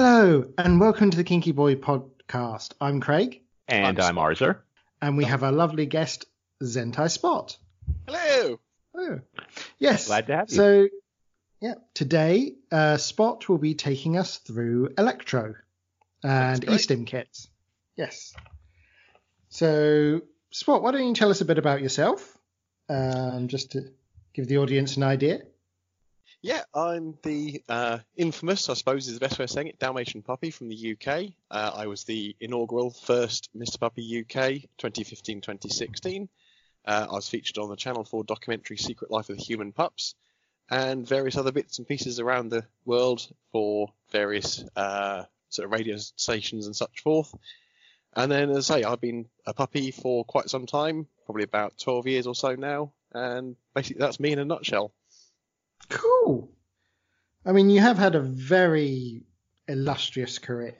Hello, and welcome to the Kinky Boy podcast. I'm Craig, And I'm Arzer. and we have our lovely guest, Zentai Spot. Hello. Oh. Yes. Glad to have you. So, yeah, today uh, Spot will be taking us through Electro and great. eStim kits. Yes. So, Spot, why don't you tell us a bit about yourself, um, just to give the audience an idea? Yeah, I'm the uh, infamous, I suppose is the best way of saying it, Dalmatian Puppy from the UK. Uh, I was the inaugural first Mr. Puppy UK 2015-2016. Uh, I was featured on the Channel 4 documentary Secret Life of the Human Pups and various other bits and pieces around the world for various uh, sort of radio stations and such forth. And then, as I say, I've been a puppy for quite some time, probably about 12 years or so now. And basically, that's me in a nutshell. Cool. I mean, you have had a very illustrious career.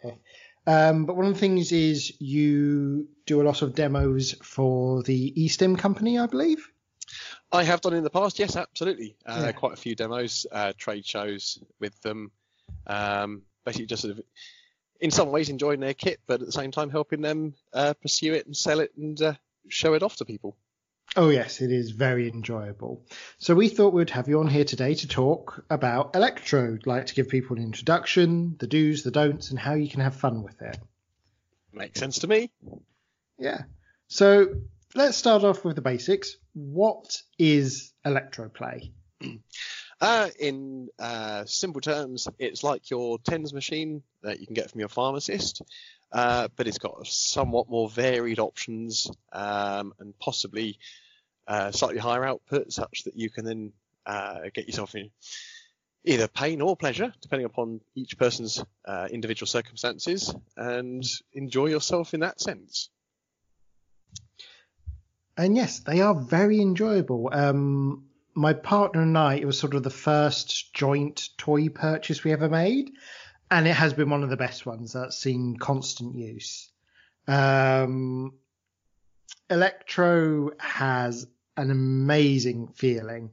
Um, but one of the things is you do a lot of demos for the eStim company, I believe. I have done in the past, yes, absolutely. Uh, Yeah. Quite a few demos, uh, trade shows with them. Um, basically, just sort of, in some ways, enjoying their kit, but at the same time helping them uh, pursue it and sell it and uh, show it off to people. Oh, yes, it is very enjoyable. So we thought we'd have you on here today to talk about Electro, like to give people an introduction, the do's, the don'ts, and how you can have fun with it. Makes sense to me. Yeah. So let's start off with the basics. What is Electro Play? Uh, in uh, simple terms, it's like your TENS machine that you can get from your pharmacist, uh, but it's got somewhat more varied options um, and possibly uh, slightly higher output, such that you can then uh, get yourself in either pain or pleasure, depending upon each person's uh, individual circumstances, and enjoy yourself in that sense. And yes, they are very enjoyable. Um, my partner and I, it was sort of the first joint toy purchase we ever made, and it has been one of the best ones that's seen constant use. Um, Electro has an amazing feeling.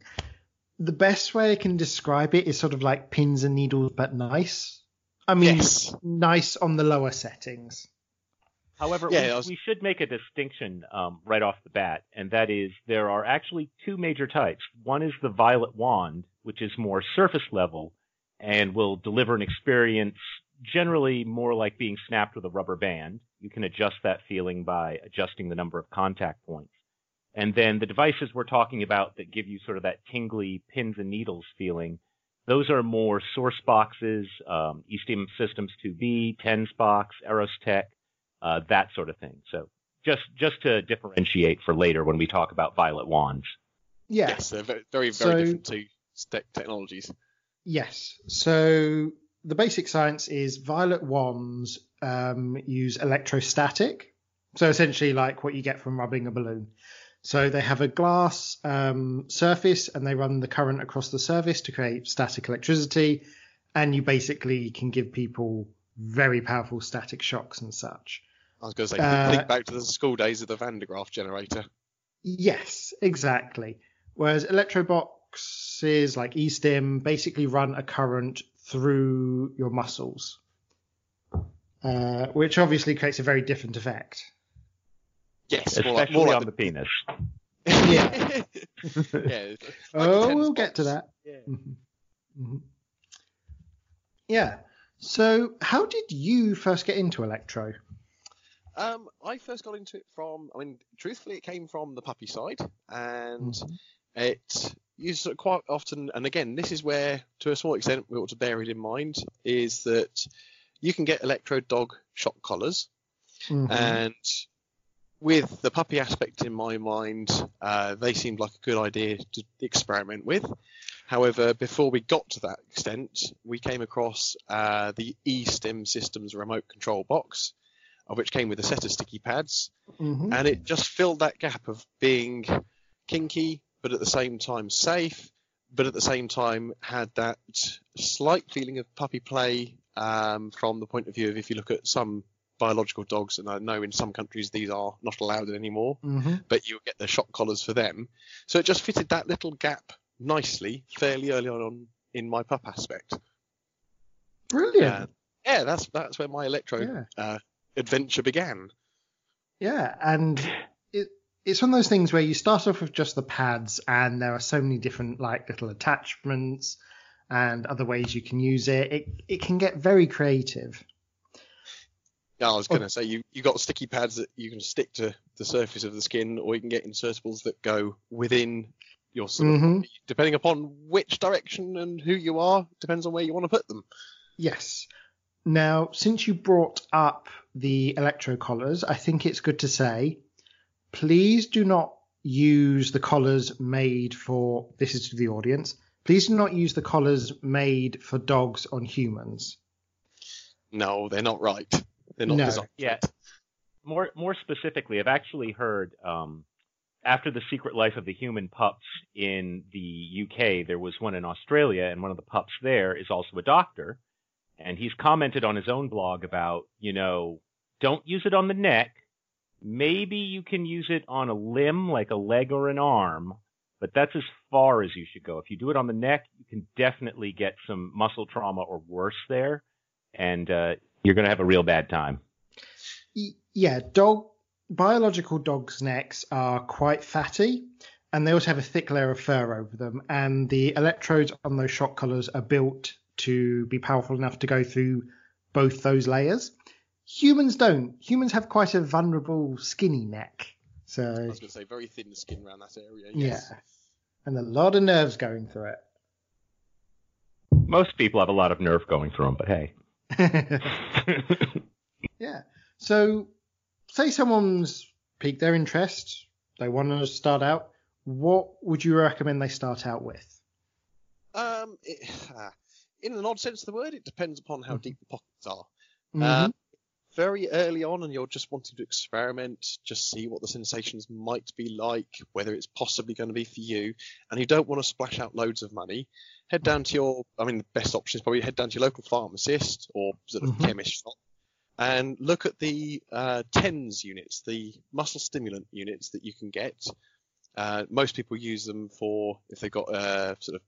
The best way I can describe it is sort of like pins and needles, but nice. I mean, Yes. nice on the lower settings. However, Yeah, we, was- we should make a distinction um, right off the bat, and that is there are actually two major types. One is the violet wand, which is more surface level and will deliver an experience generally more like being snapped with a rubber band. You can adjust that feeling by adjusting the number of contact points. And then the devices we're talking about that give you sort of that tingly pins and needles feeling, those are more source boxes, um, Systems 2B, TENS box, ErosTek, uh, that sort of thing. So just just to differentiate for later when we talk about violet wands. Yeah. Yes, they're very, very, very So- different to te- technologies. Yes. So the basic science is violet wands um, use electrostatic. So essentially, like what you get from rubbing a balloon. So they have a glass um, surface and they run the current across the surface to create static electricity. And you basically can give people very powerful static shocks and such. I was going to say, Uh, think back to the school days of the Van de Graaff generator. Yes, exactly. Whereas electroboxes like eStim basically run a current through your muscles, uh, which obviously creates a very different effect. Yes, more like, more like on the penis. Yeah. yeah. like oh, we'll get to that. Yeah. Mhm. Mhm. Yeah. So, how did you first get into electro? Um, I first got into it from, I mean, truthfully, it came from the puppy side, and Mhm. it used to quite often, and again, this is where, to a small extent, we ought to bear it in mind, is that you can get electro dog shock collars, Mhm. and with the puppy aspect in my mind, uh, they seemed like a good idea to experiment with. However, before we got to that extent, we came across uh, the eStim Systems remote control box, which came with a set of sticky pads, Mhm. and it just filled that gap of being kinky, but at the same time safe, but at the same time had that slight feeling of puppy play um, from the point of view of if you look at some biological dogs, and I know in some countries these are not allowed anymore, Mhm. but you'll get the shock collars for them. So it just fitted that little gap nicely, fairly early on in my pup aspect. Brilliant. Yeah, that's that's where my electro Yeah. uh, adventure began. Yeah, and it it's one of those things where you start off with just the pads, and there are so many different like little attachments and other ways you can use it. It it can get very creative. Yeah, I was Oh. going to say you you got sticky pads that you can stick to the surface of the skin, or you can get insertables that go within your sort of Mhm. depending upon which direction and who you are, depends on where you want to put them. Yes. Now, since you brought up the electro collars, I think it's good to say, please do not use the collars made for. This is to the audience. Please do not use the collars made for dogs on humans. No, they're not right. They're not No. designed. Yeah. right. More more specifically, I've actually heard um, after the Secret Life of the Human Pups in the UK, there was one in Australia, and one of the pups there is also a doctor, and he's commented on his own blog about you know don't use it on the neck. Maybe you can use it on a limb like a leg or an arm, but that's as far as you should go. If you do it on the neck, you can definitely get some muscle trauma or worse there, and uh, you're going to have a real bad time. Yeah, dog biological dogs' necks are quite fatty, and they also have a thick layer of fur over them. And the electrodes on those shock collars are built to be powerful enough to go through both those layers. Humans don't. Humans have quite a vulnerable, skinny neck. So I was going to say very thin skin around that area. yeah, and a lot of nerves going through it. Most people have a lot of nerve going through them, but hey. Yeah. So, say someone's piqued their interest, they want to start out. What would you recommend they start out with? Um, it, ah, in an odd sense of the word, it depends upon how deep the pockets are. Mhm. Uh, very early on, and you're just wanting to experiment, just see what the sensations might be like, whether it's possibly going to be for you, and you don't want to splash out loads of money. Head down to your, I mean, the best option is probably head down to your local pharmacist or sort of Mhm. chemist shop and look at the uh, TENS units, the muscle stimulant units that you can get. Uh, most people use them for if they've got a sort of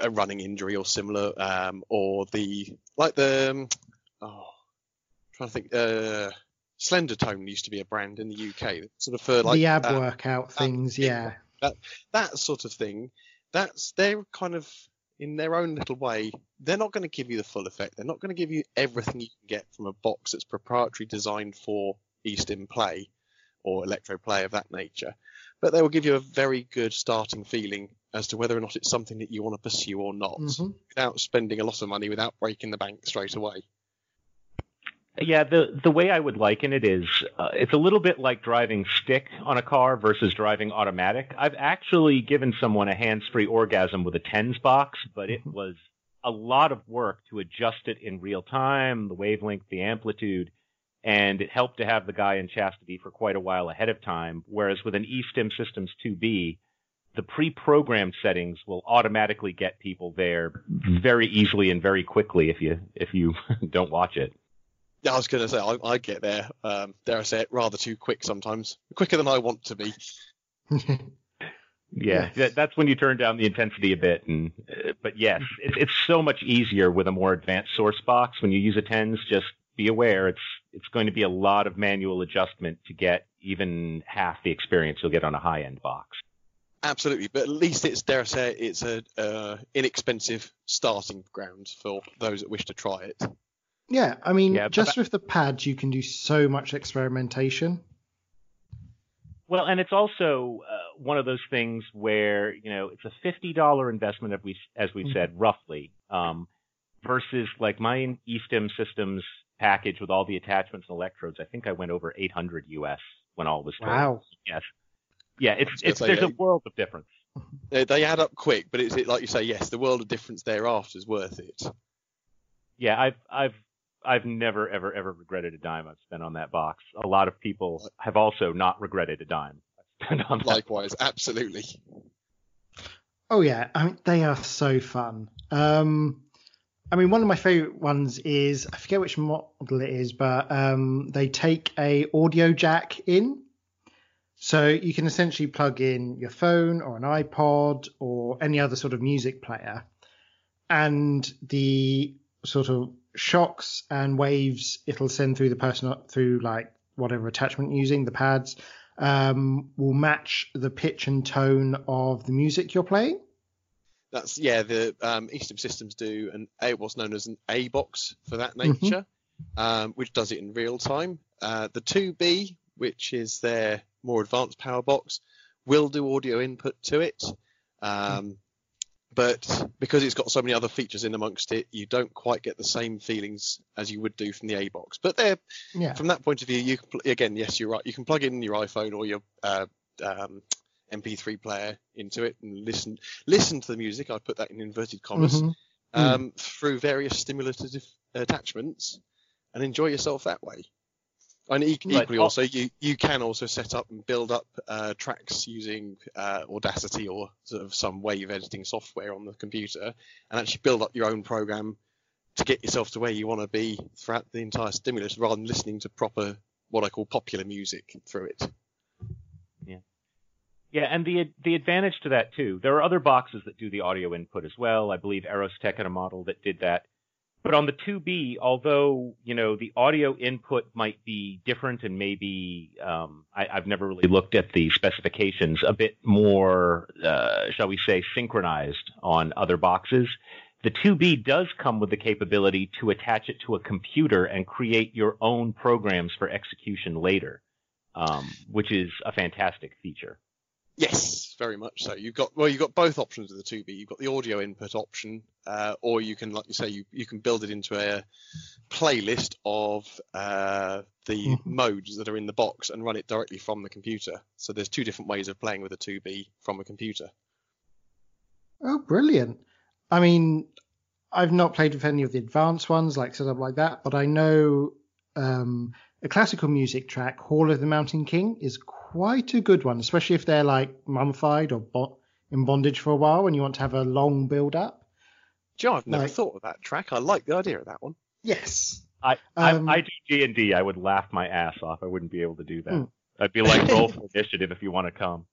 a running injury or similar, um, or the like the um, oh, trying to think. Uh, Slendertone used to be a brand in the UK, sort of for like the ab uh, workout things, yeah. that sort of thing. That's they're kind of in their own little way. They're not going to give you the full effect. They're not going to give you everything you can get from a box that's proprietary designed for eStim Play or Electro Play of that nature. But they will give you a very good starting feeling as to whether or not it's something that you want to pursue or not, Mhm. without spending a lot of money, without breaking the bank straight away. Yeah, the the way I would liken it is uh, it's a little bit like driving stick on a car versus driving automatic. I've actually given someone a hands-free orgasm with a tens box, but it was a lot of work to adjust it in real time, the wavelength, the amplitude, and it helped to have the guy in chastity for quite a while ahead of time. Whereas with an eStim Systems 2B, the pre-programmed settings will automatically get people there very easily and very quickly if you if you don't watch it. Yeah, I was going to say I, I get there. Um, dare I say it, rather too quick sometimes, quicker than I want to be. Yeah, that, that's when you turn down the intensity a bit. And uh, but yes, it's it's so much easier with a more advanced source box. When you use a tens, just be aware it's it's going to be a lot of manual adjustment to get even half the experience you'll get on a high end box. Absolutely, but at least it's dare I say it, it's a uh, inexpensive starting ground for those that wish to try it. Yeah, I mean, Yeah, but just with the pads, you can do so much experimentation. Well, and it's also uh, one of those things where you know it's a fifty dollar investment, as we as we Mhm. said roughly, um, versus like my eStim systems package with all the attachments and electrodes. I think I went over eight hundred US when all was told. Wow. Yes. Yeah, it's it's say, there's yeah. a world of difference. They, they add up quick, but it's it, like you say, yes, the world of difference thereafter is worth it. Yeah, I've I've I've never ever ever regretted a dime I've spent on that box. A lot of people have also not regretted a dime I've spent on that. Likewise, absolutely. Oh yeah, I mean they are so fun. Um, I mean one of my favorite ones is I forget which model it is, but um, they take a audio jack in, so you can essentially plug in your phone or an iPod or any other sort of music player, and the sort of shocks and waves it'll send through the person through like whatever attachment you're using, the pads, um, will match the pitch and tone of the music you're playing. That's yeah. The um, eStim Systems do an a what's known as an A box for that Mhm. nature, um, which does it in real time. Uh, the 2B, which is their more advanced power box, will do audio input to it. Um, but because it's got so many other features in amongst it, you don't quite get the same feelings as you would do from the A box. But they're Yeah. from that point of view, you can again, yes, you're right. You can plug in your iPhone or your uh, um, MP3 player into it and listen listen to the music. I put that in inverted commas Mhm. um, through various stimulative attachments and enjoy yourself that way. And e- equally, also you you can also set up and build up uh, tracks using uh, Audacity or sort of some wave editing software on the computer, and actually build up your own program to get yourself to where you want to be throughout the entire stimulus, rather than listening to proper what I call popular music through it. Yeah, yeah, and the the advantage to that too, there are other boxes that do the audio input as well. I believe ErosTek had a model that did that. But on the 2B, although you know the audio input might be different and maybe um, I, I've never really looked at the specifications, a bit more, uh, shall we say, synchronized on other boxes. The 2B does come with the capability to attach it to a computer and create your own programs for execution later, um, which is a fantastic feature. Yes, very much so. You've got well, you've got both options of the 2B. You've got the audio input option, uh, or you can, like you say, you, you can build it into a playlist of uh, the Mhm. modes that are in the box and run it directly from the computer. So there's two different ways of playing with a 2B from a computer. Oh, brilliant. I mean, I've not played with any of the advanced ones, like set up like that, but I know um, a classical music track, Hall of the Mountain King, is quite a good one, especially if they're like mummified or bo- in bondage for a while and you want to have a long build up. Joe, I've never Like- thought of that track. I like the idea of that one. Yes. I, Um, I, I do D and D. I would laugh my ass off. I wouldn't be able to do that. Mm. I'd be like, roll for initiative if you want to come.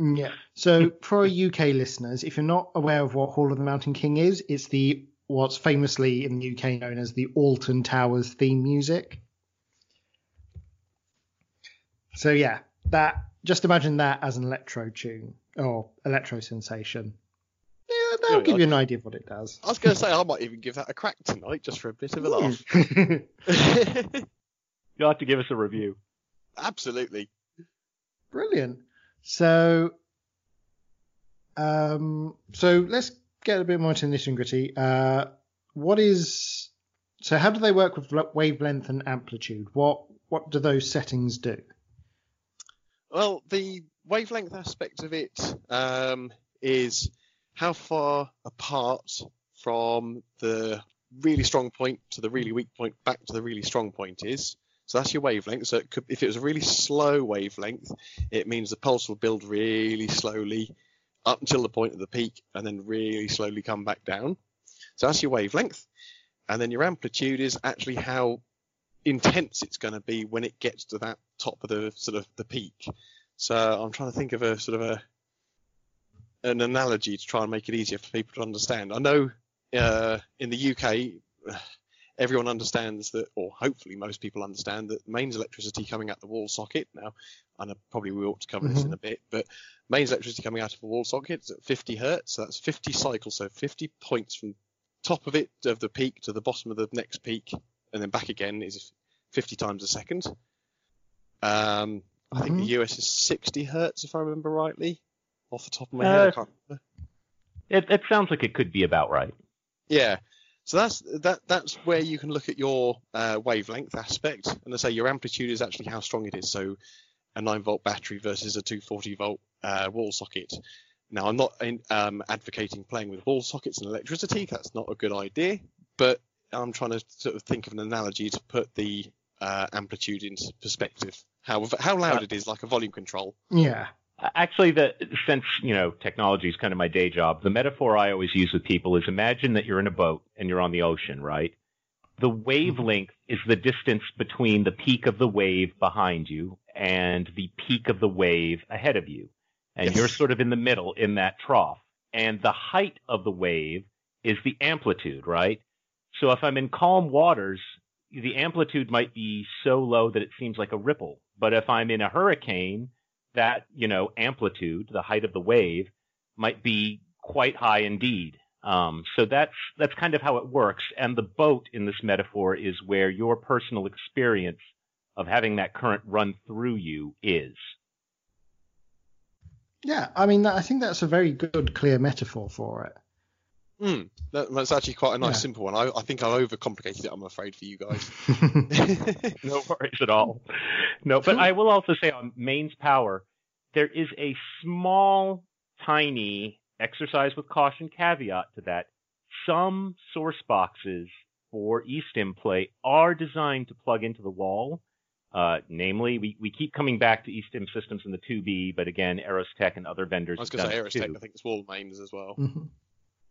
Mm, Yeah. So for our UK listeners, if you're not aware of what Hall of the Mountain King is, it's the what's famously in the UK known as the Alton Towers theme music. So yeah, that just imagine that as an electro tune or electro sensation. Yeah, that'll Yeah, give I- you an idea of what it does. I was going to say I might even give that a crack tonight just for a bit of a laugh. You'll have to give us a review. Absolutely. Brilliant. So, um, so let's get a bit more into nitty and gritty. Uh, what is so? How do they work with wavelength and amplitude? What what do those settings do? Well, the wavelength aspect of it um, is how far apart from the really strong point to the really weak point back to the really strong point is. So that's your wavelength. So it could, if it was a really slow wavelength, it means the pulse will build really slowly up until the point of the peak and then really slowly come back down. So that's your wavelength. And then your amplitude is actually how intense it's going to be when it gets to that top of the sort of the peak. So I'm trying to think of a sort of a an analogy to try and make it easier for people to understand. I know uh, in the UK, everyone understands that, or hopefully most people understand that mains electricity coming out the wall socket. Now, I know probably we ought to cover this in a bit, but mains electricity coming out of a wall socket is at 50 hertz. So that's 50 cycles, so 50 points from top of it of the peak to the bottom of the next peak, and then back again is 50 times a second. Um, I think Mhm. the US is 60 hertz, if I remember rightly, off the top of my head. I Uh, can't remember. It, it sounds like it could be about right. Yeah. So that's that. That's where you can look at your uh, wavelength aspect, and I say your amplitude is actually how strong it is. So a 9 volt battery versus a 240 volt uh, wall socket. Now I'm not in, um, advocating playing with wall sockets and electricity. That's not a good idea. But I'm trying to sort of think of an analogy to put the uh, amplitude into perspective. How how loud it is, like a volume control. Yeah. Actually, the since you know technology is kind of my day job, the metaphor I always use with people is imagine that you're in a boat and you're on the ocean, right? The wavelength is the distance between the peak of the wave behind you and the peak of the wave ahead of you, and Yes. you're sort of in the middle in that trough. And the height of the wave is the amplitude, right? So if I'm in calm waters, the amplitude might be so low that it seems like a ripple. But if I'm in a hurricane, that, you know, amplitude, the height of the wave, might be quite high indeed. Um, so that's that's kind of how it works. And the boat in this metaphor is where your personal experience of having that current run through you is. Yeah, I mean, I think that's a very good, clear metaphor for it. Hmm, that, that's actually quite a nice, Yeah. simple one. I, I think I overcomplicated it. I'm afraid for you guys. no worries at all. No, but I will also say on mains power, there is a small, tiny exercise with caution caveat to that. Some source boxes for eStim play are designed to plug into the wall. Uh, namely, we, we keep coming back to eStim systems in the 2B, but again, ErosTek and other vendors I was going to say it ErosTek. too. I think it's wall mains as well. Mhm.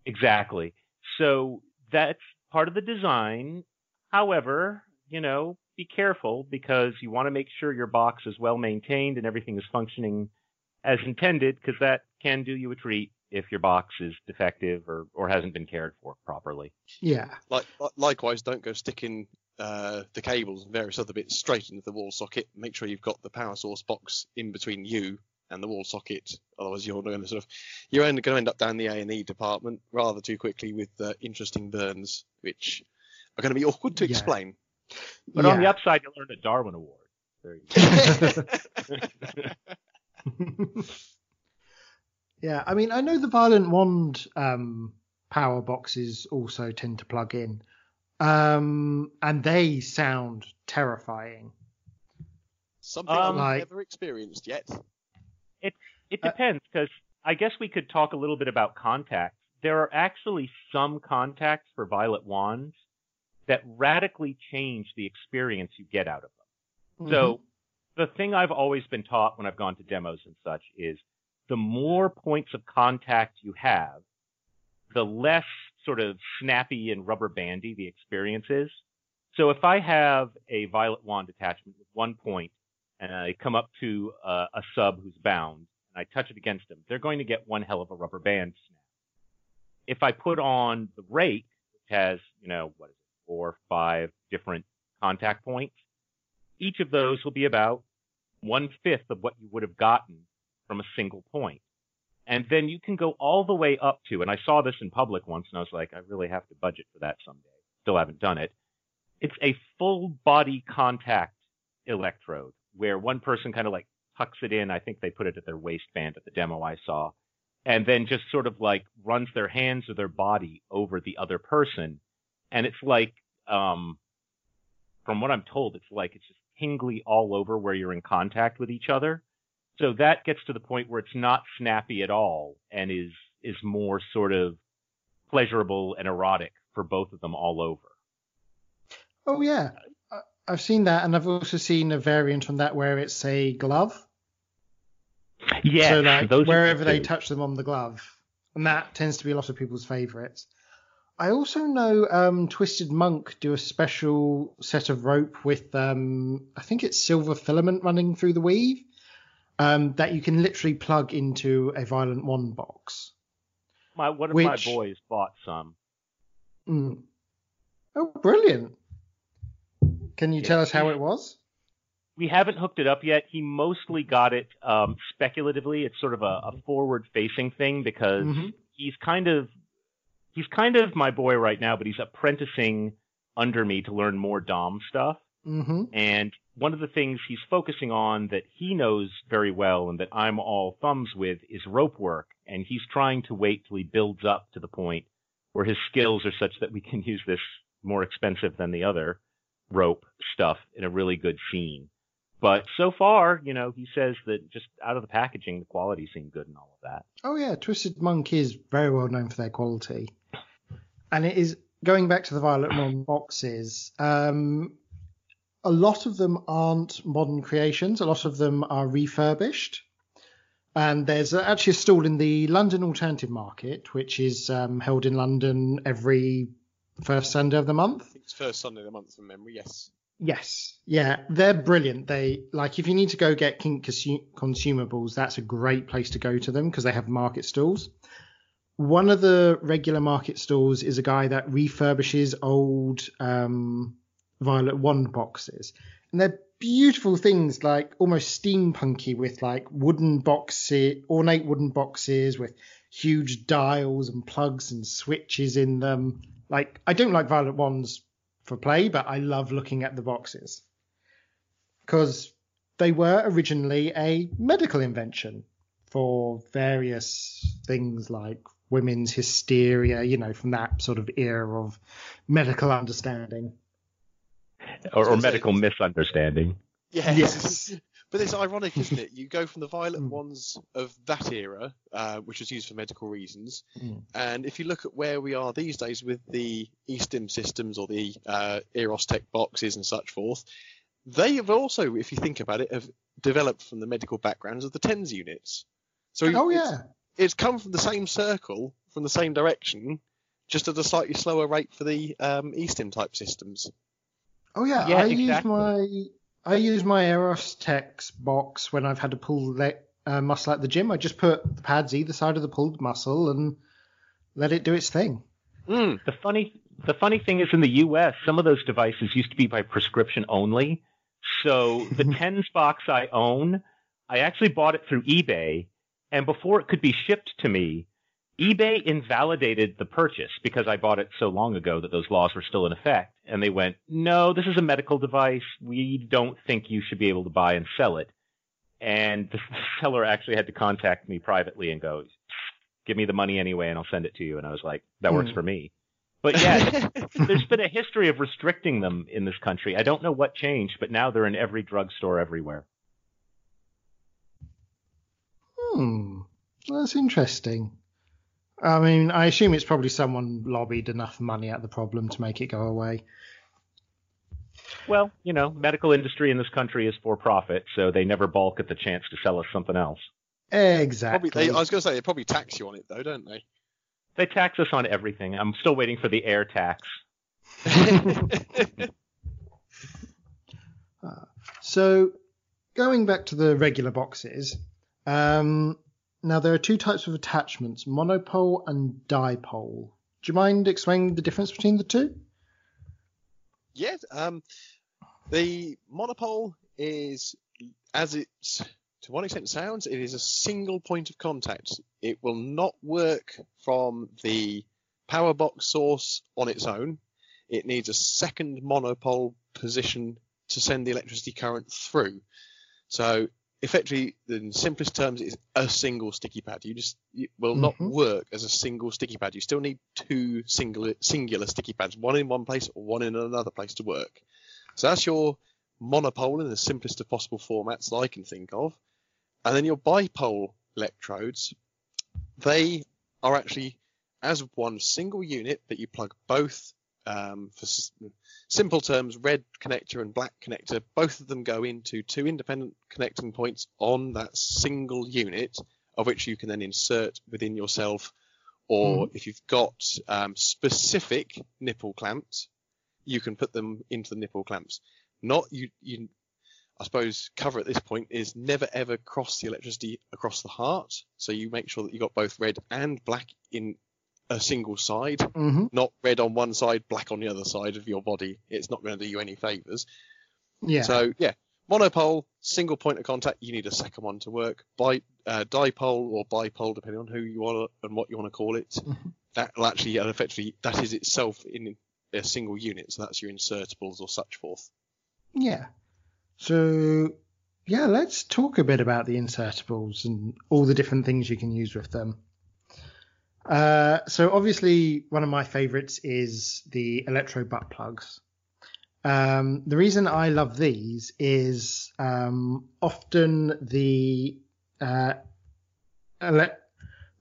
Exactly. So that's part of the design. However, you know, be careful because you want to make sure your box is well maintained and everything is functioning as intended because that can do you a treat if your box is defective or, or hasn't been cared for properly. Yeah. Like, likewise, don't go sticking uh, the cables and various other bits straight into the wall socket. Make sure you've got the power source box in between you and the wall socket. Otherwise, you're going to sort of you're going to end up down the A and E department rather too quickly with uh, interesting burns, which are going to be awkward to Yeah. explain. But on the upside, you'll earn a Darwin Award. There you go. yeah, I mean, I know the Violet Wand um, power boxes also tend to plug in, um, and they sound terrifying. Something Um, I've Like- never experienced yet. It Uh, depends because I guess we could talk a little bit about contacts. There are actually some contacts for Violet Wands that radically change the experience you get out of them. So the thing I've always been taught when I've gone to demos and such is the more points of contact you have, the less sort of snappy and rubber bandy the experience is. So if I have a violet wand attachment with one point and I come up to a, a sub who's bound and I touch it against them, they're going to get one hell of a rubber band snap. If I put on the rake, which has, you know, what is it, four, five different contact points, each of those will be about one fifth of what you would have gotten from a single point. And then you can go all the way up to, and I saw this in public once and I was like, I really have to budget for that someday. Still haven't done it. It's a full body contact electrode where one person kind of like tucks it in. I think they put it at their waistband at the demo I saw and then just sort of like runs their hands or their body over the other person. And it's like, um, from what I'm told, it's like it's just tingly all over where you're in contact with each other. So that gets to the point where it's not snappy at all and is is more sort of pleasurable and erotic for both of them all over. Oh yeah, I've seen that, and I've also seen a variant on that where it's a glove. Yeah, so like those wherever they touch them on the glove, and that tends to be a lot of people's favourites. I also know um, Twisted Monk do a special set of rope with um, I think it's silver filament running through the weave um, that you can literally plug into a Violet Wand box. My one of which- my boys bought some. Mm. Oh, brilliant! Can you Yeah. tell us how it was? We haven't hooked it up yet. He mostly got it um, speculatively. It's sort of a, a forward-facing thing because Mhm. he's kind of he's kind of my boy right now, but he's apprenticing under me to learn more Dom stuff. Mm-hmm. And one of the things he's focusing on that he knows very well and that I'm all thumbs with is rope work. And he's trying to wait till he builds up to the point where his skills are such that we can use this more expensive than the other rope stuff in a really good scene. But so far, you know, he says that just out of the packaging, the quality seemed good and all of that. Oh yeah, Twisted Monk is very well known for their quality, and it is going back to the Violet Wand boxes. Um, a lot of them aren't modern creations. A lot of them are refurbished. And there's actually a stall in the London Alternative Market, which is um, held in London every first Sunday of the month. It's first Sunday of the month from memory. Yes. Yes. Yeah, they're brilliant. They like if you need to go get kink consumables, that's a great place to go to them because they have market stalls. one of the regular market stalls is a guy that refurbishes old um, Violet Wand boxes, and they're beautiful things, like almost steampunky, with like wooden boxes, ornate wooden boxes with huge dials and plugs and switches in them. Like I don't like Violet Wands for play, but I love looking at the boxes because they were originally a medical invention for various things like women's hysteria, you know, from that sort of era of medical understanding. Or, or medical misunderstanding. Yes. Yes. But it's ironic, isn't it? You go from the violet Mm. wands of that era, uh, which was used for medical reasons, Mm. and if you look at where we are these days with the eSTIM systems or the uh, ErosTek boxes and such forth, they have also, if you think about it, have developed from the medical backgrounds of the TENS units. So Oh it's, yeah. it's come from the same circle, from the same direction, just at a slightly slower rate for the um, eSTIM type systems. Oh yeah. Yeah, I use my I use my ErosTek box when I've had to pull le- uh, muscle at the gym. I just put the pads either side of the pulled muscle and let it do its thing. Mm. The funny the funny thing is in the US, some of those devices used to be by prescription only. So the tens box I own, I actually bought it through eBay, and before it could be shipped to me, eBay invalidated the purchase because I bought it so long ago that those laws were still in effect. And they went, no, this is a medical device. We don't think you should be able to buy and sell it. And the seller actually had to contact me privately and go, give me the money anyway and I'll send it to you. And I was like, that works Hmm. for me. But yeah, there's been a history of restricting them in this country. I don't know what changed, but now they're in every drugstore everywhere. Hmm. That's interesting. I mean, I assume it's probably someone lobbied enough money at the problem to make it go away. Well, you know, medical industry in this country is for profit, so they never balk at the chance to sell us something else. Exactly. Probably, they, I was going to say they probably tax you on it though, don't they? They tax us on everything. I'm still waiting for the air tax. So, going back to the regular boxes, um, now there are two types of attachments: monopole and dipole. Do you mind explaining the difference between the two? Yes. um, the monopole is, as it's to one extent sounds, it is a single point of contact. It will not work from the power box source on its own. It needs a second monopole position to send the electricity current through. So effectively, in simplest terms, it's a single sticky pad. You just it will not Mhm. work as a single sticky pad. You still need two single singular sticky pads, one in one place or one in another place to work. So that's your monopole in the simplest of possible formats that I can think of. And then your bipole electrodes, they are actually as one single unit that you plug both, um, for s- simple terms, red connector and black connector. Both of them go into two independent connecting points on that single unit, of which you can then insert within yourself. Or if you've got um, specific nipple clamps, you can put them into the nipple clamps. Not you, you I suppose cover at this point is never ever cross the electricity across the heart. So you make sure that you've got both red and black in a single side, Mm-hmm. not red on one side, black on the other side of your body. It's not going to do you any favors. Yeah. So yeah, monopole, single point of contact. You need a second one to work. Bi, uh, dipole or bipole, depending on who you are and what you want to call it. Mhm. That will actually, uh, effectively, that is itself in a single unit. So that's your insertables or such forth. Yeah. So, yeah, let's talk a bit about the insertables and all the different things you can use with them. Uh, so, obviously, one of my favorites is the electro butt plugs. Um, the reason I love these is um, often the uh, ele-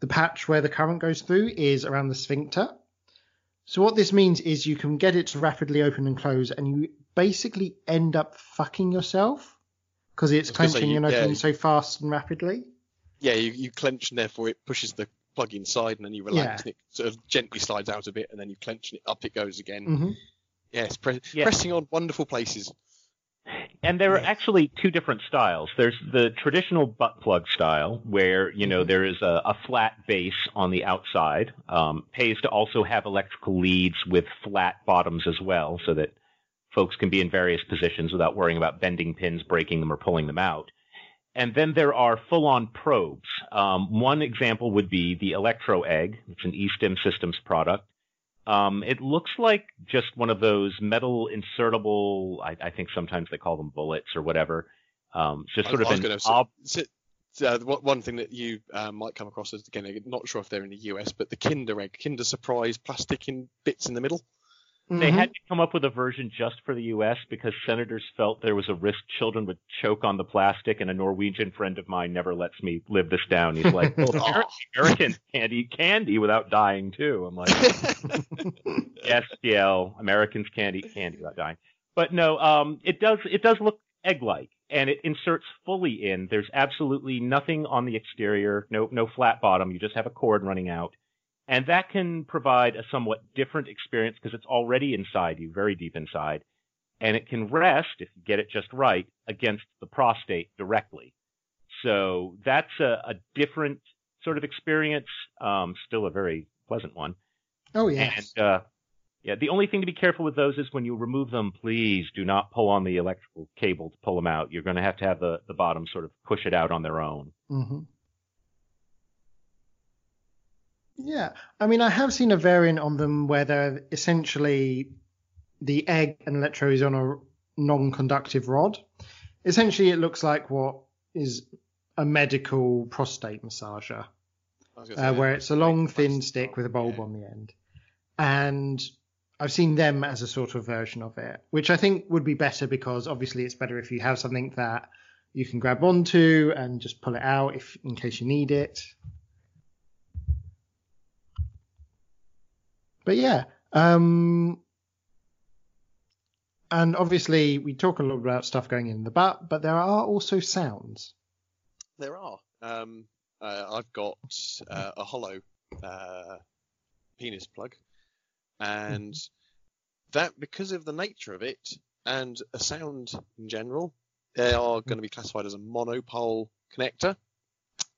the patch where the current goes through is around the sphincter. So what this means is you can get it to rapidly open and close, and you basically end up fucking yourself because it's I say, clenching you- and opening yeah. so fast and rapidly. Yeah, you, you clench and therefore it pushes the plug inside and then you relax Yeah. and it sort of gently slides out a bit and then you clench and it up it goes again. hmm Yes, pre- Yeah. pressing on wonderful places. And there are actually two different styles. There's the traditional butt plug style, where you know Mhm. there is a, a flat base on the outside. Um, pays to also have electrical leads with flat bottoms as well, so that folks can be in various positions without worrying about bending pins, breaking them, or pulling them out. And then there are full-on probes. Um, one example would be the Electro Egg. It's an eStim Systems product. Um, it looks like just one of those metal insertable. I, I think sometimes they call them bullets or whatever. Um, just sort I of was an ob- So, uh, one thing that you uh, might come across is again, I'm not sure if they're in the US, but the Kinder Egg, Kinder Surprise plastic in bits in the middle. They Mhm. had to come up with a version just for the U.S. because senators felt there was a risk children would choke on the plastic, and a Norwegian friend of mine never lets me live this down. He's like, well, Oh. Americans can't eat candy without dying too. I'm like, yes, DL, Americans can't eat candy without dying. But no, um, it does it does look egg-like, and it inserts fully in. There's absolutely nothing on the exterior, no no flat bottom. You just have a cord running out, and that can provide a somewhat different experience because it's already inside you, very deep inside, and it can rest if you get it just right against the prostate directly. So that's a, a different sort of experience, um, still a very pleasant one. oh yes. And uh, yeah, the only thing to be careful with those is when you remove them, please do not pull on the electrical cable to pull them out. You're going to have to have the, the bottom sort of push it out on their own. hmm Yeah, I mean, I have seen a variant on them where they're essentially the egg and electro is on a non-conductive rod. Essentially, it looks like what is a medical prostate massager, uh, where it's a long, thin stick with a bulb yeah. on the end. And I've seen them as a sort of version of it, which I think would be better because obviously it's better if you have something that you can grab onto and just pull it out if in case you need it. But yeah, um, and obviously we talk a lot about stuff going in the butt, but there are also sounds. There are. Um, uh, I've got uh, a hollow uh, penis plug, and that because of the nature of it and a sound in general, they are going to be classified as a monopole connector,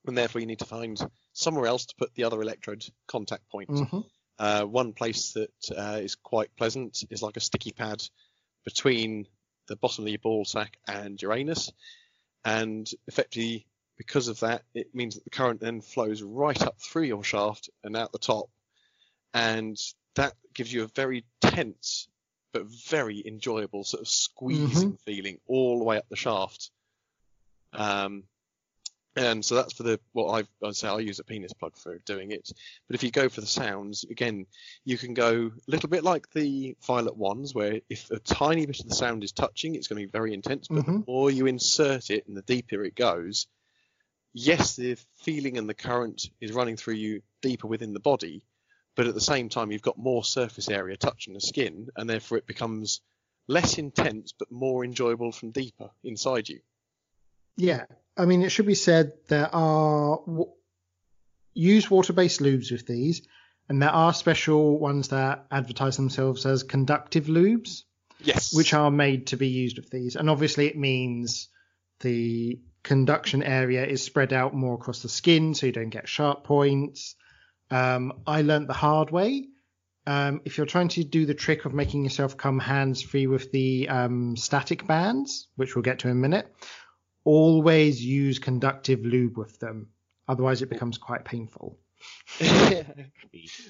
and therefore you need to find somewhere else to put the other electrode contact point. Mhm. Uh, one place that uh, is quite pleasant is like a sticky pad between the bottom of your ball sack and your anus, and effectively because of that, it means that the current then flows right up through your shaft and out the top, and that gives you a very tense but very enjoyable sort of squeezing feeling all the way up the shaft. Um, and so that's for the what I've, I say I use a penis plug for doing it. But if you go for the sounds, again, you can go a little bit like the violet ones, where if a tiny bit of the sound is touching, it's going to be very intense. But the Mhm. more you insert it and the deeper it goes, yes, the feeling and the current is running through you deeper within the body, but at the same time, you've got more surface area touching the skin, and therefore it becomes less intense but more enjoyable from deeper inside you. Yeah, I mean, it should be said there are w- use water-based lubes with these, and there are special ones that advertise themselves as conductive lubes, Yes. which are made to be used with these. And obviously, it means the conduction area is spread out more across the skin, so you don't get sharp points. Um, I learnt the hard way. Um, if you're trying to do the trick of making yourself come hands free with the um, static bands, which we'll get to in a minute, always use conductive lube with them. Otherwise, it becomes quite painful. I'll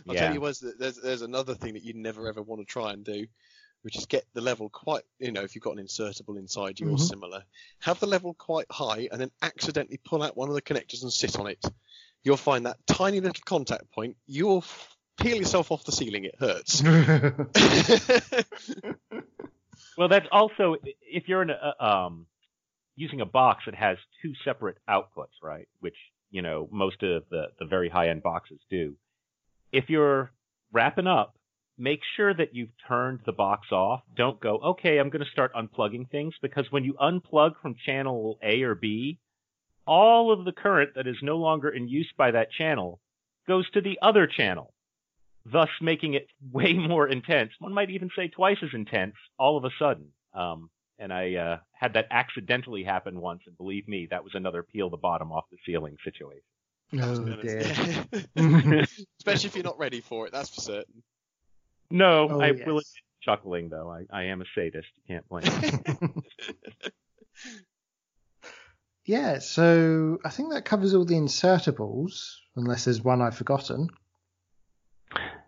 Yeah. tell you was there's there's another thing that you never ever want to try and do, which is get the level quite you know if you've got an insertable inside you or Mhm. similar, have the level quite high and then accidentally pull out one of the connectors and sit on it. You'll find that tiny little contact point. You'll peel yourself off the ceiling. It hurts. Well, that's also if you're in a, um, using a box that has two separate outputs, right? Which you know most of the the very high end boxes do. If you're wrapping up, make sure that you've turned the box off. Don't go, okay, I'm going to start unplugging things because when you unplug from channel A or B, all of the current that is no longer in use by that channel goes to the other channel thus making it way more intense. One might even say twice as intense all of a sudden. Um, and I uh, had that accidentally happen once, and believe me, that was another peel the bottom off the ceiling situation. Oh dear. Especially if you're not ready for it, that's for certain. No, Oh, I yes. will admit chuckling though. I, I am a sadist. You can't blame me. yeah, so I think that covers all the insertables, unless there's one I've forgotten.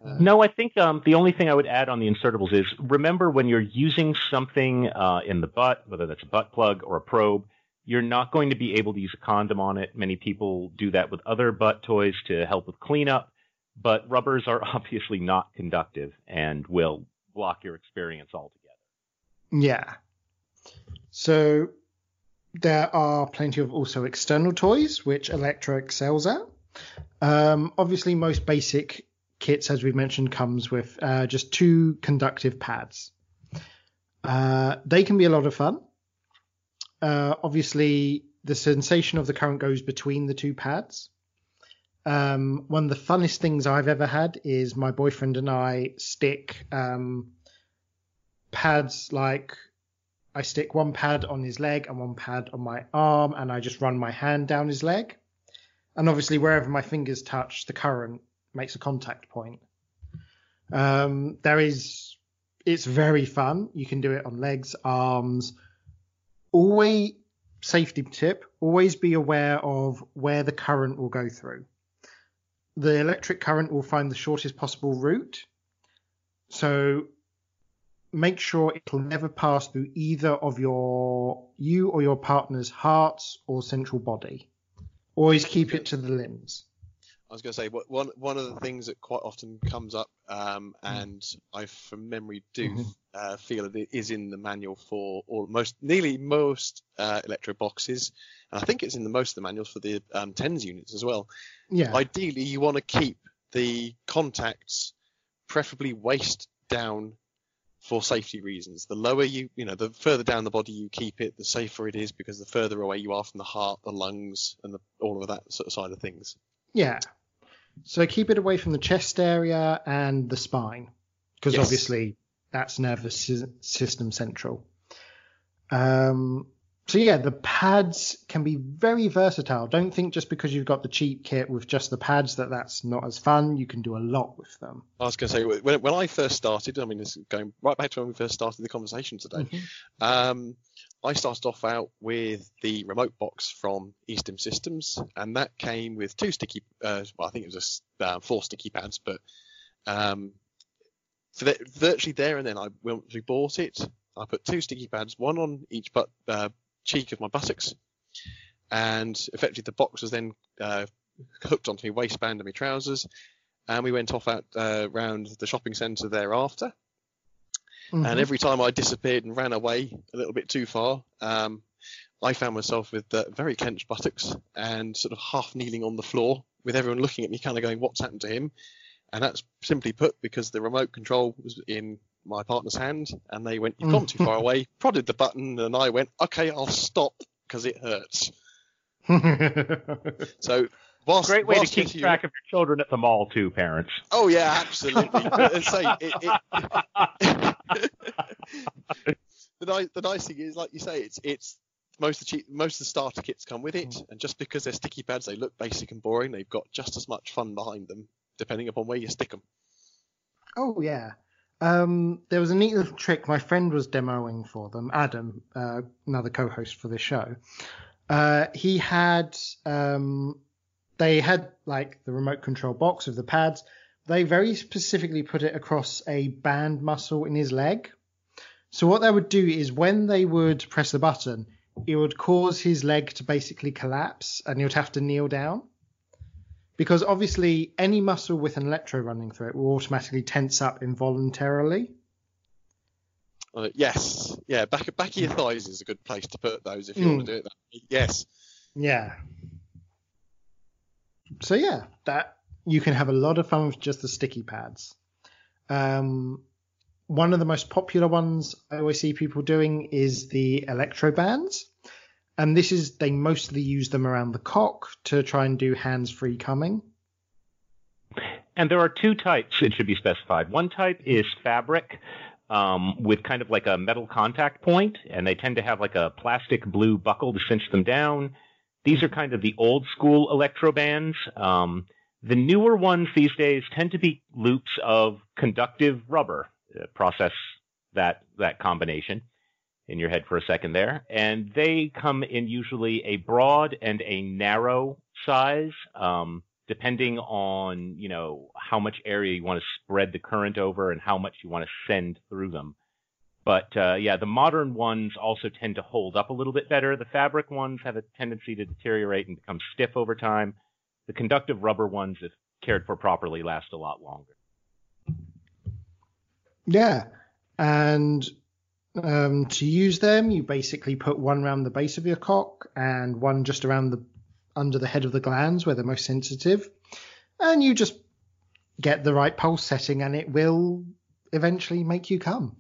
Uh, No, I think um, the only thing I would add on the insertables is remember when you're using something uh, in the butt, whether that's a butt plug or a probe, you're not going to be able to use a condom on it. Many people do that with other butt toys to help with cleanup, but rubbers are obviously not conductive and will block your experience altogether. Yeah. So there are plenty of also external toys which Electro excels at. Um, obviously, most basic kits, as we've mentioned, comes with uh, just two conductive pads. Uh, they can be a lot of fun. Uh, obviously, the sensation of the current goes between the two pads. Um, one of the funnest things I've ever had is my boyfriend and I stick um, pads like I stick one pad on his leg and one pad on my arm, and I just run my hand down his leg. And obviously, wherever my fingers touch, the current makes a contact point. Um, there is, it's very fun. You can do it on legs, arms. Always, safety tip, always be aware of where the current will go through. The electric current will find the shortest possible route. So make sure it will never pass through either of your you or your partner's hearts or central body. Always keep it to the limbs. I was going to say one one of the things that quite often comes up, um, and I from memory do Mhm. uh, feel it is in the manual for all most nearly most uh, electro boxes, and I think it's in the most of the manuals for the um, TENS units as well. Yeah. Ideally, you want to keep the contacts preferably waist down for safety reasons. The lower you, you know, the further down the body you keep it, the safer it is because the further away you are from the heart, the lungs, and the, all of that sort of side of things. Yeah. So keep it away from the chest area and the spine, because Yes. obviously that's nervous system central. Um, so yeah, the pads can be very versatile. Don't think just because you've got the cheap kit with just the pads that that's not as fun. You can do a lot with them. I was going to say when, when I first started, I mean, this is going right back to when we first started the conversation today. Um, I started off out with the remote box from eStim Systems, and that came with two sticky. Uh, well, I think it was a, uh, four sticky pads, but um, so that, virtually there and then, I we bought it, I put two sticky pads, one on each butt uh, cheek of my buttocks, and effectively the box was then uh, hooked onto my waistband and my trousers, and we went off out uh, around the shopping centre thereafter. Mhm. And every time I disappeared and ran away a little bit too far, um, I found myself with uh, very clenched buttocks and sort of half kneeling on the floor, with everyone looking at me, kind of going, "What's happened to him?" And that's simply put because the remote control was in my partner's hand, and they went, "You've gone too far away." Prodded the button, and I went, "Okay, I'll stop because it hurts." So. Whilst, Great way to keep you- track of your children at the mall too, parents. Oh yeah, absolutely. But as I say, it, it, the, nice, the nice thing is, like you say, it's it's most of the cheap, most of the starter kits come with it, and just because they're sticky pads, they look basic and boring. They've got just as much fun behind them, depending upon where you stick them. Oh yeah. Um, there was a neat little trick my friend was demoing for them. Adam, uh, another co-host for this show. Uh, he had um, they had like the remote control box of the pads. They very specifically put it across a band muscle in his leg. So what they would do is when they would press the button, it would cause his leg to basically collapse, and he would have to kneel down because obviously any muscle with an electro running through it will automatically tense up involuntarily. Uh, yes, yeah, back back of your thighs is a good place to put those if you Mm. want to do it. That way. Yes, Yeah. So yeah, that you can have a lot of fun with just the sticky pads. Um, one of the most popular ones I always see people doing is the electro bands. And this is they mostly use them around the cock to try and do hands-free coming. And there are two types, it should be specified. One type is fabric, um, with kind of like a metal contact point, and they tend to have like a plastic blue buckle to cinch them down. These are kind of the old school electro bands. Um, the newer ones these days tend to be loops of conductive rubber. Uh, process that that combination in your head for a second there, and they come in usually a broad and a narrow size. Um, depending on you know how much area you want to spread the current over and how much you want to send through them. But uh, yeah, the modern ones also tend to hold up a little bit better. The fabric ones have a tendency to deteriorate and become stiff over time. The conductive rubber ones, if cared for properly, last a lot longer. Yeah, and um, to use them, you basically put one around the base of your cock and one just around the under the head of the glands where they're most sensitive, and you just get the right pulse setting, and it will eventually make you come.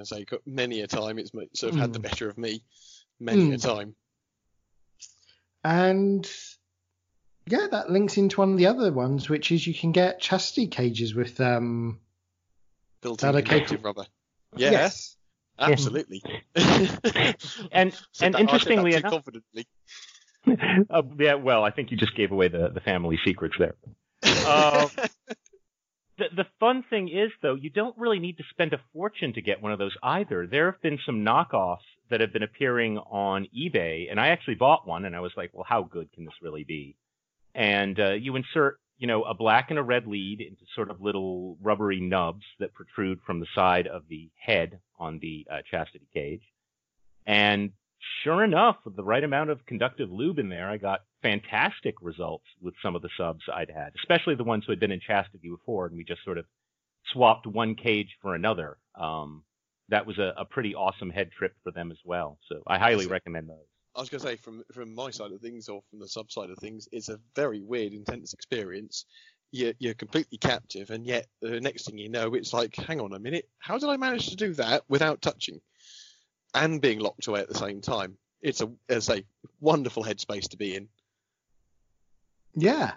I say, many a time it's sort of had the hmm. better of me, many mm. a time. And yeah, that links into one of the other ones, which is you can get chastity cages with um, built-in conductive rubber. Yeah, yes, absolutely. and and interestingly enough, confidently. uh, yeah, well, I think you just gave away the, the family secrets there. Uh, the, the fun thing is, though, you don't really need to spend a fortune to get one of those either. There have been some knockoffs that have been appearing on eBay, and I actually bought one, and I was like, well, how good can this really be? And uh, you insert, you know, a black and a red lead into sort of little rubbery nubs that protrude from the side of the head on the uh, chastity cage. And sure enough, with the right amount of conductive lube in there, I got fantastic results with some of the subs I'd had, especially the ones who had been in chastity before, and we just sort of swapped one cage for another. Um, that was a, a, pretty awesome head trip for them as well. So I highly recommend those. I was going to say, from from my side of things or from the sub side of things, it's a very weird, intense experience. You're, you're completely captive, and yet the next thing you know, it's like, hang on a minute, how did I manage to do that without touching? And being locked away at the same time. It's a, as a wonderful headspace to be in. Yeah.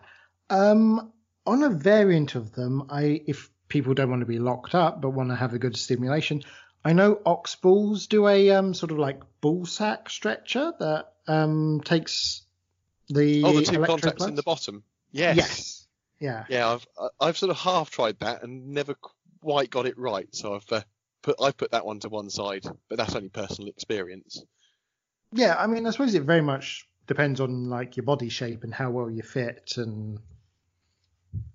Um, on a variant of them, I if people don't want to be locked up but want to have a good stimulation, I know Oxballs do a um, sort of like ball sack stretcher that um, takes the oh the two contacts in the bottom. Yes. Yes. Yeah. Yeah. I've I've sort of half tried that and never quite got it right. So I've uh, put I put that one to one side, but that's only personal experience. Yeah, I mean, I suppose it very much depends on like your body shape and how well you fit and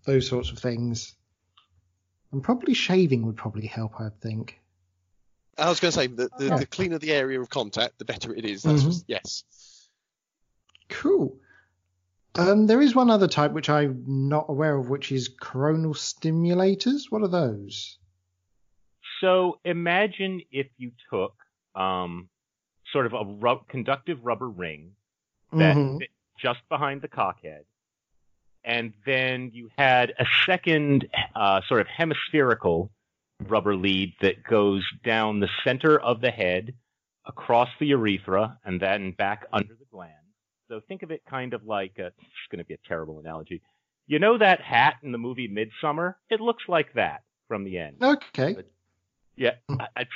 those sorts of things. And probably shaving would probably help, I think. I was going to say the, the, yeah. the, cleaner the area of contact, the better it is. That's mm-hmm. just, yes. Cool. Um, there is one other type which I'm not aware of, which is coronal stimulators. What are those? So imagine if you took um, sort of a ru- conductive rubber ring that mm-hmm. fit just behind the cockhead, and then you had a second uh, sort of hemispherical rubber lead that goes down the center of the head, across the urethra, and then back under the gland. So think of it kind of like a, it's going to be a terrible analogy. You know that hat in the movie Midsommar? It looks like that from the end. Okay. But yeah, it's,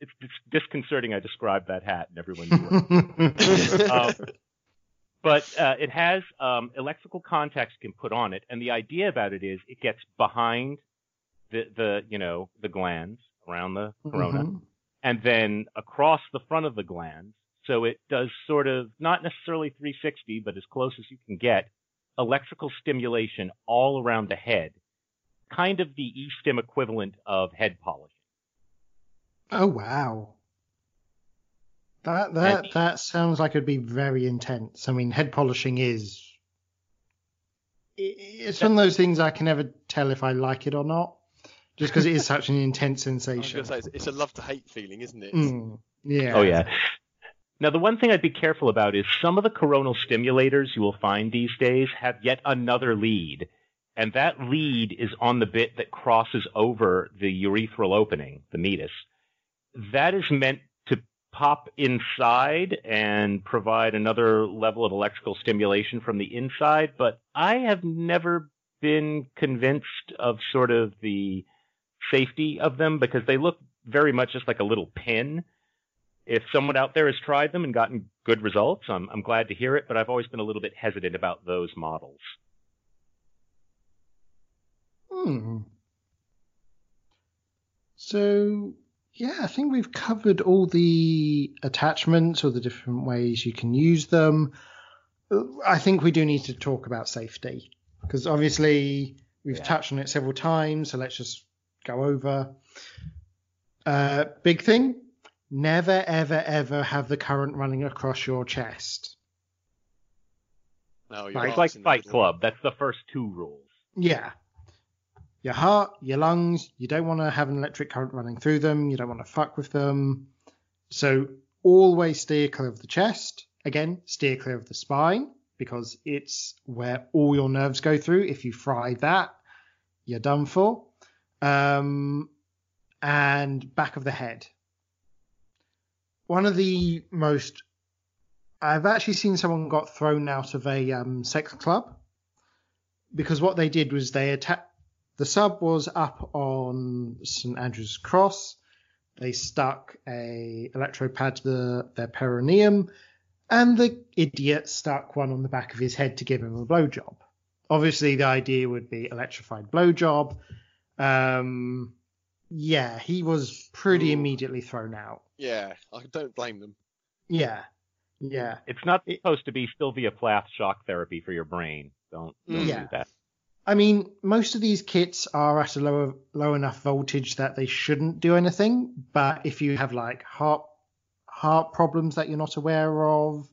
it's, it's disconcerting. I described that hat, and everyone knew it. um, but uh, it has um, electrical contacts you can put on it, and the idea about it is it gets behind the the you know the glands around the corona, mm-hmm. and then across the front of the glands. So it does sort of not necessarily 360, but as close as you can get, electrical stimulation all around the head, kind of the e-stim equivalent of head polish. Oh wow. That that and, that sounds like it'd be very intense. I mean, head polishing is it's one of those things I can never tell if I like it or not, just because it is such an intense sensation. Say, it's a love to hate feeling, isn't it? Mm, yeah. Oh yeah. Now the one thing I'd be careful about is some of the coronal stimulators you will find these days have yet another lead, and that lead is on the bit that crosses over the urethral opening, the meatus that is meant to pop inside and provide another level of electrical stimulation from the inside, but I have never been convinced of sort of the safety of them because they look very much just like a little pin. If someone out there has tried them and gotten good results, I'm, I'm glad to hear it, but I've always been a little bit hesitant about those models. Hmm. So, yeah, I think we've covered all the attachments or the different ways you can use them. I think we do need to talk about safety because obviously we've Yeah. touched on it several times. So let's just go over. Uh, big thing: never, ever, ever have the current running across your chest. No, your Right. It's like Fight. Club. That's the first two rules. Yeah. Your heart, your lungs, you don't want to have an electric current running through them. You don't want to fuck with them. So always steer clear of the chest. Again, steer clear of the spine because it's where all your nerves go through. If you fry that, you're done for. Um, and back of the head. One of the most I've actually seen someone got thrown out of a um, sex club because what they did was they attacked. The sub was up on St Andrew's Cross. They stuck a electropad to the, their perineum, and the idiot stuck one on the back of his head to give him a blowjob. Obviously, the idea would be electrified blowjob. Um, yeah, he was pretty Ooh. immediately thrown out. Yeah, I don't blame them. Yeah, yeah. It's not It- supposed to be Sylvia Plath shock therapy for your brain. Don't, don't Yeah. do that. I mean, most of these kits are at a lower, low enough voltage that they shouldn't do anything. But if you have like heart, heart problems that you're not aware of,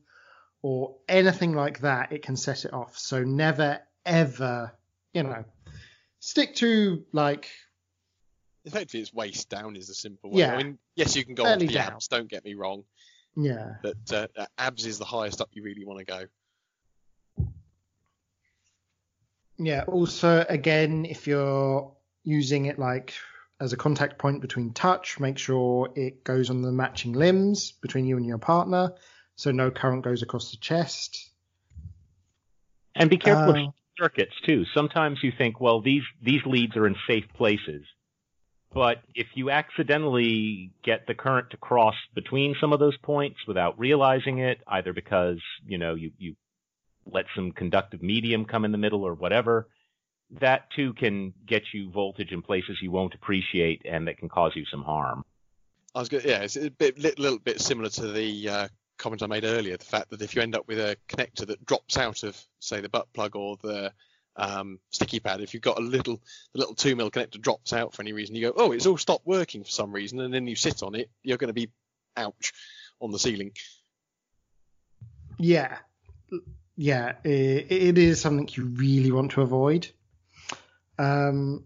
or anything like that, it can set it off. So never, ever, you know, stick to like, Effectively, it's waist down is the simple way. Yeah. I mean, yes, you can go Fairly on the down. abs. Don't get me wrong, yeah, but uh, abs is the highest up you really want to go. Yeah. Also, again, if you're using it like as a contact point between touch, make sure it goes on the matching limbs between you and your partner, so no current goes across the chest. And be careful Uh, of circuits too. Sometimes you think, well, these these leads are in safe places, but if you accidentally get the current to cross between some of those points without realizing it, either because you know you you let some conductive medium come in the middle or whatever, that too can get you voltage in places you won't appreciate and that can cause you some harm. I was going yeah, it's a bit, little, little bit similar to the uh, comment I made earlier. The fact that if you end up with a connector that drops out of, say, the butt plug or the um, sticky pad, if you've got a little, the little two mil connector drops out for any reason, you go, oh, it's all stopped working for some reason, and then you sit on it, you're going to be, ouch, on the ceiling. Yeah, yeah, it, it is something you really want to avoid. Um,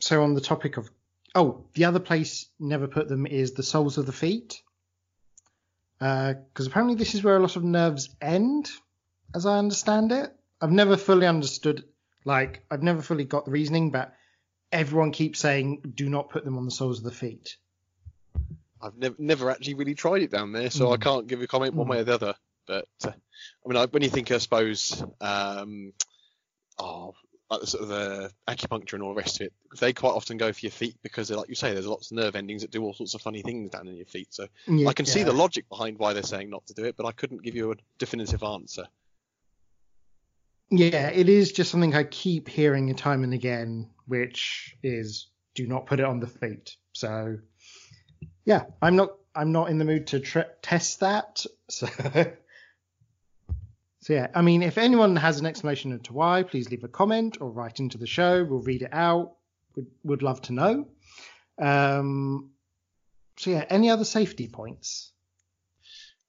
so on the topic of, oh, the other place never put them is the soles of the feet, because apparently this is where a lot of nerves end, as I understand it. I've never fully understood, like, I've never fully got the reasoning, but everyone keeps saying do not put them on the soles of the feet. I've never never actually really tried it down there, so I Mm. can't give a comment one Mm. way or the other. But uh, I mean, I, when you think, I suppose, um, oh, like the sort of the acupuncture and all the rest of it, they quite often go for your feet because, like you say, there's lots of nerve endings that do all sorts of funny things down in your feet. So Yeah, I can see the logic behind why they're saying not to do it, but I couldn't give you a definitive answer. Yeah, it is just something I keep hearing time and again, which is do not put it on the feet. So, yeah, I'm not I'm not in the mood to tre- test that. So, so yeah, I mean, if anyone has an explanation as to why, please leave a comment or write into the show. We'll read it out. Would would love to know. Um, so yeah, any other safety points?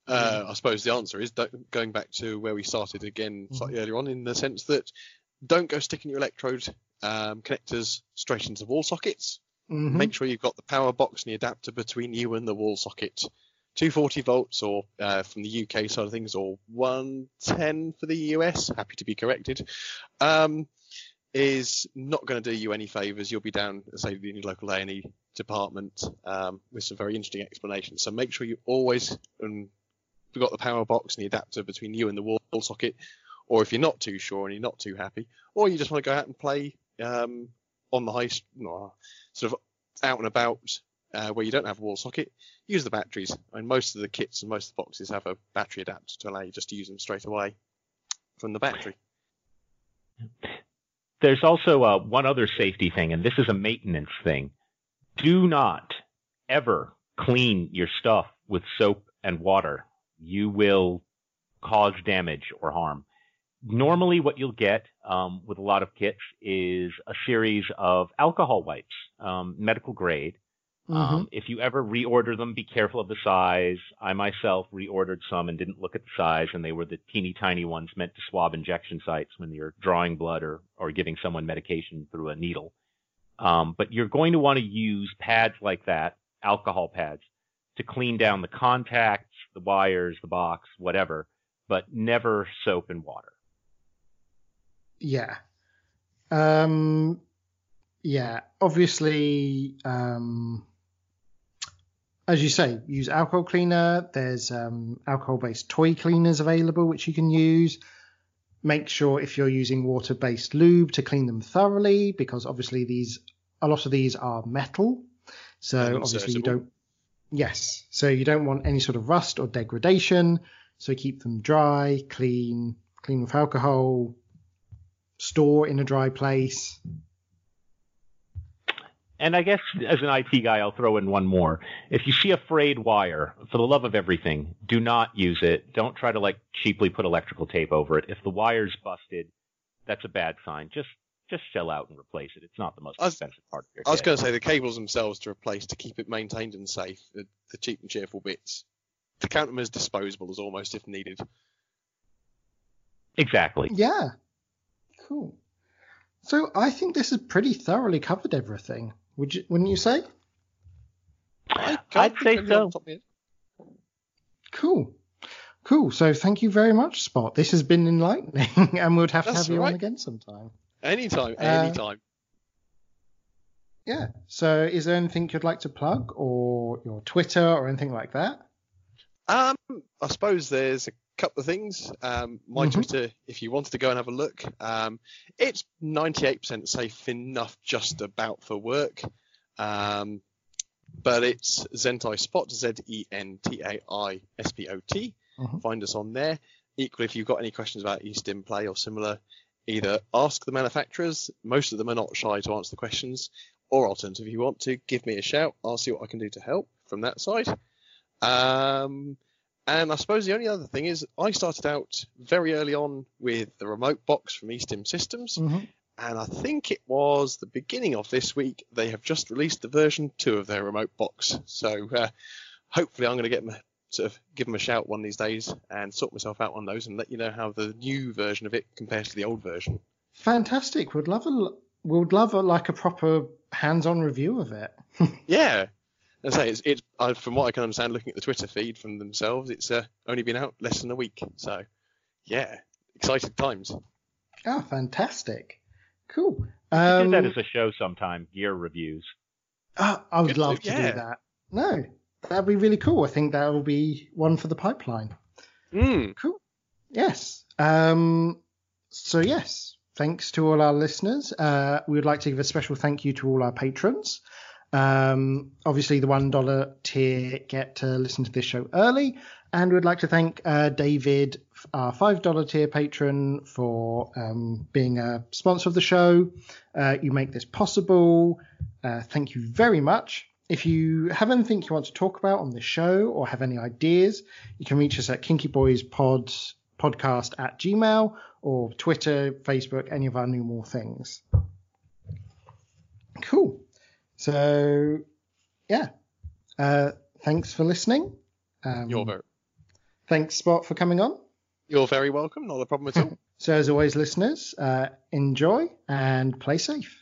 Uh, I suppose the answer is going back to where we started again slightly earlier on, in the sense that don't go sticking your electrode um, connectors straight into wall sockets. Mhm. Make sure you've got the power box and the adapter between you and the wall socket. 240 volts, or uh, from the UK side of things, or 110 for the US. Happy to be corrected. Um, is not going to do you any favors. You'll be down, say, in your local A&E department um, with some very interesting explanations. So make sure you always um, got the power box and the adapter between you and the wall socket. Or if you're not too sure and you're not too happy, or you just want to go out and play um, on the high, sort of out and about uh, where you don't have a wall socket, use the batteries. I mean, most of the kits and most of the boxes have a battery adapter to allow you just to use them straight away from the battery. There's also uh, one other safety thing, and this is a maintenance thing. Do not ever clean your stuff with soap and water. You will cause damage or harm. Normally, what you'll get um, with a lot of kits is a series of alcohol wipes, um, medical grade, Mm-hmm. um, if you ever reorder them, be careful of the size. I myself reordered some and didn't look at the size, and they were the teeny tiny ones meant to swab injection sites when you're drawing blood or, or giving someone medication through a needle. Um, but you're going to want to use pads like that, alcohol pads, to clean down the contacts, the wires, the box, whatever, but never soap and water. Yeah. Um, yeah. Obviously, um, as you say, use alcohol cleaner. There's um, alcohol-based toy cleaners available which you can use. Make sure if you're using water-based lube to clean them thoroughly, because obviously these a lot of these are metal, so And obviously you don't. Yes, so you don't want any sort of rust or degradation. So keep them dry, clean, clean with alcohol. Store in a dry place. And I guess as an IT guy, I'll throw in one more. If you see a frayed wire, for the love of everything, do not use it. Don't try to like cheaply put electrical tape over it. If the wire's busted, that's a bad sign. Just just shell out and replace it. It's not the most was- expensive part of your I was going to say the cables themselves to replace to keep it maintained and safe. The, the cheap and cheerful bits. To count them as disposable as almost if needed. Exactly. Yeah. Cool. So I think this has pretty thoroughly covered everything. Would you? Wouldn't you say? I I'd say think of any so. off the top of my head. Cool. Cool. So thank you very much, Spot. This has been enlightening, and we'd have to That's have you all on again sometime. Anytime, Uh, anytime. Yeah. So is there anything you'd like to plug, or your Twitter, or anything like that? Um, I suppose there's a couple of things. Um, my Mhm. Twitter, if you wanted to go and have a look, um, it's 98% safe enough just about for work. Um, but it's Zentai Spot, Z E N T A I S P O T. Mhm. Find us on there. Equally, if you've got any questions about eStim Play or similar, either ask the manufacturers. Most of them are not shy to answer the questions. Or alternatively, if you want to, give me a shout. I'll see what I can do to help from that side. Um, and I suppose the only other thing is I started out very early on with the remote box from eStim Systems, Mhm. and I think it was the beginning of this week they have just released the version two of their remote box. So uh, hopefully I'm going to get them, sort of give them a shout one of these days and sort myself out on those and let you know how the new version of it compares to the old version. Fantastic. Would love a would love a, like a proper hands-on review of it. Yeah. As I say, it's, it's uh, from what I can understand, looking at the Twitter feed from themselves, it's uh, only been out less than a week. So, yeah, excited times. Oh, fantastic. Cool. We Um, do that as a show sometime. Gear reviews. ah, I would Good to- love to yeah. do that. No, that'd be really cool. I think that will be one for the pipeline. Mm. Cool. Yes. Um, so yes, thanks to all our listeners. Uh, we would like to give a special thank you to all our patrons. Um, obviously, the one dollar tier get to listen to this show early, and we'd like to thank uh, David, our five dollar tier patron, for um, being a sponsor of the show. Uh, you make this possible. Uh, thank you very much. If you have anything you want to talk about on the show or have any ideas, you can reach us at kinkyboyspod podcast at gmail or Twitter, Facebook, any of our normal things. Cool. So, yeah. Uh, thanks for listening. Um, You're very, thanks, Spot, for coming on. you're very welcome. Not a problem at all. So, as always, listeners, uh, enjoy and play safe.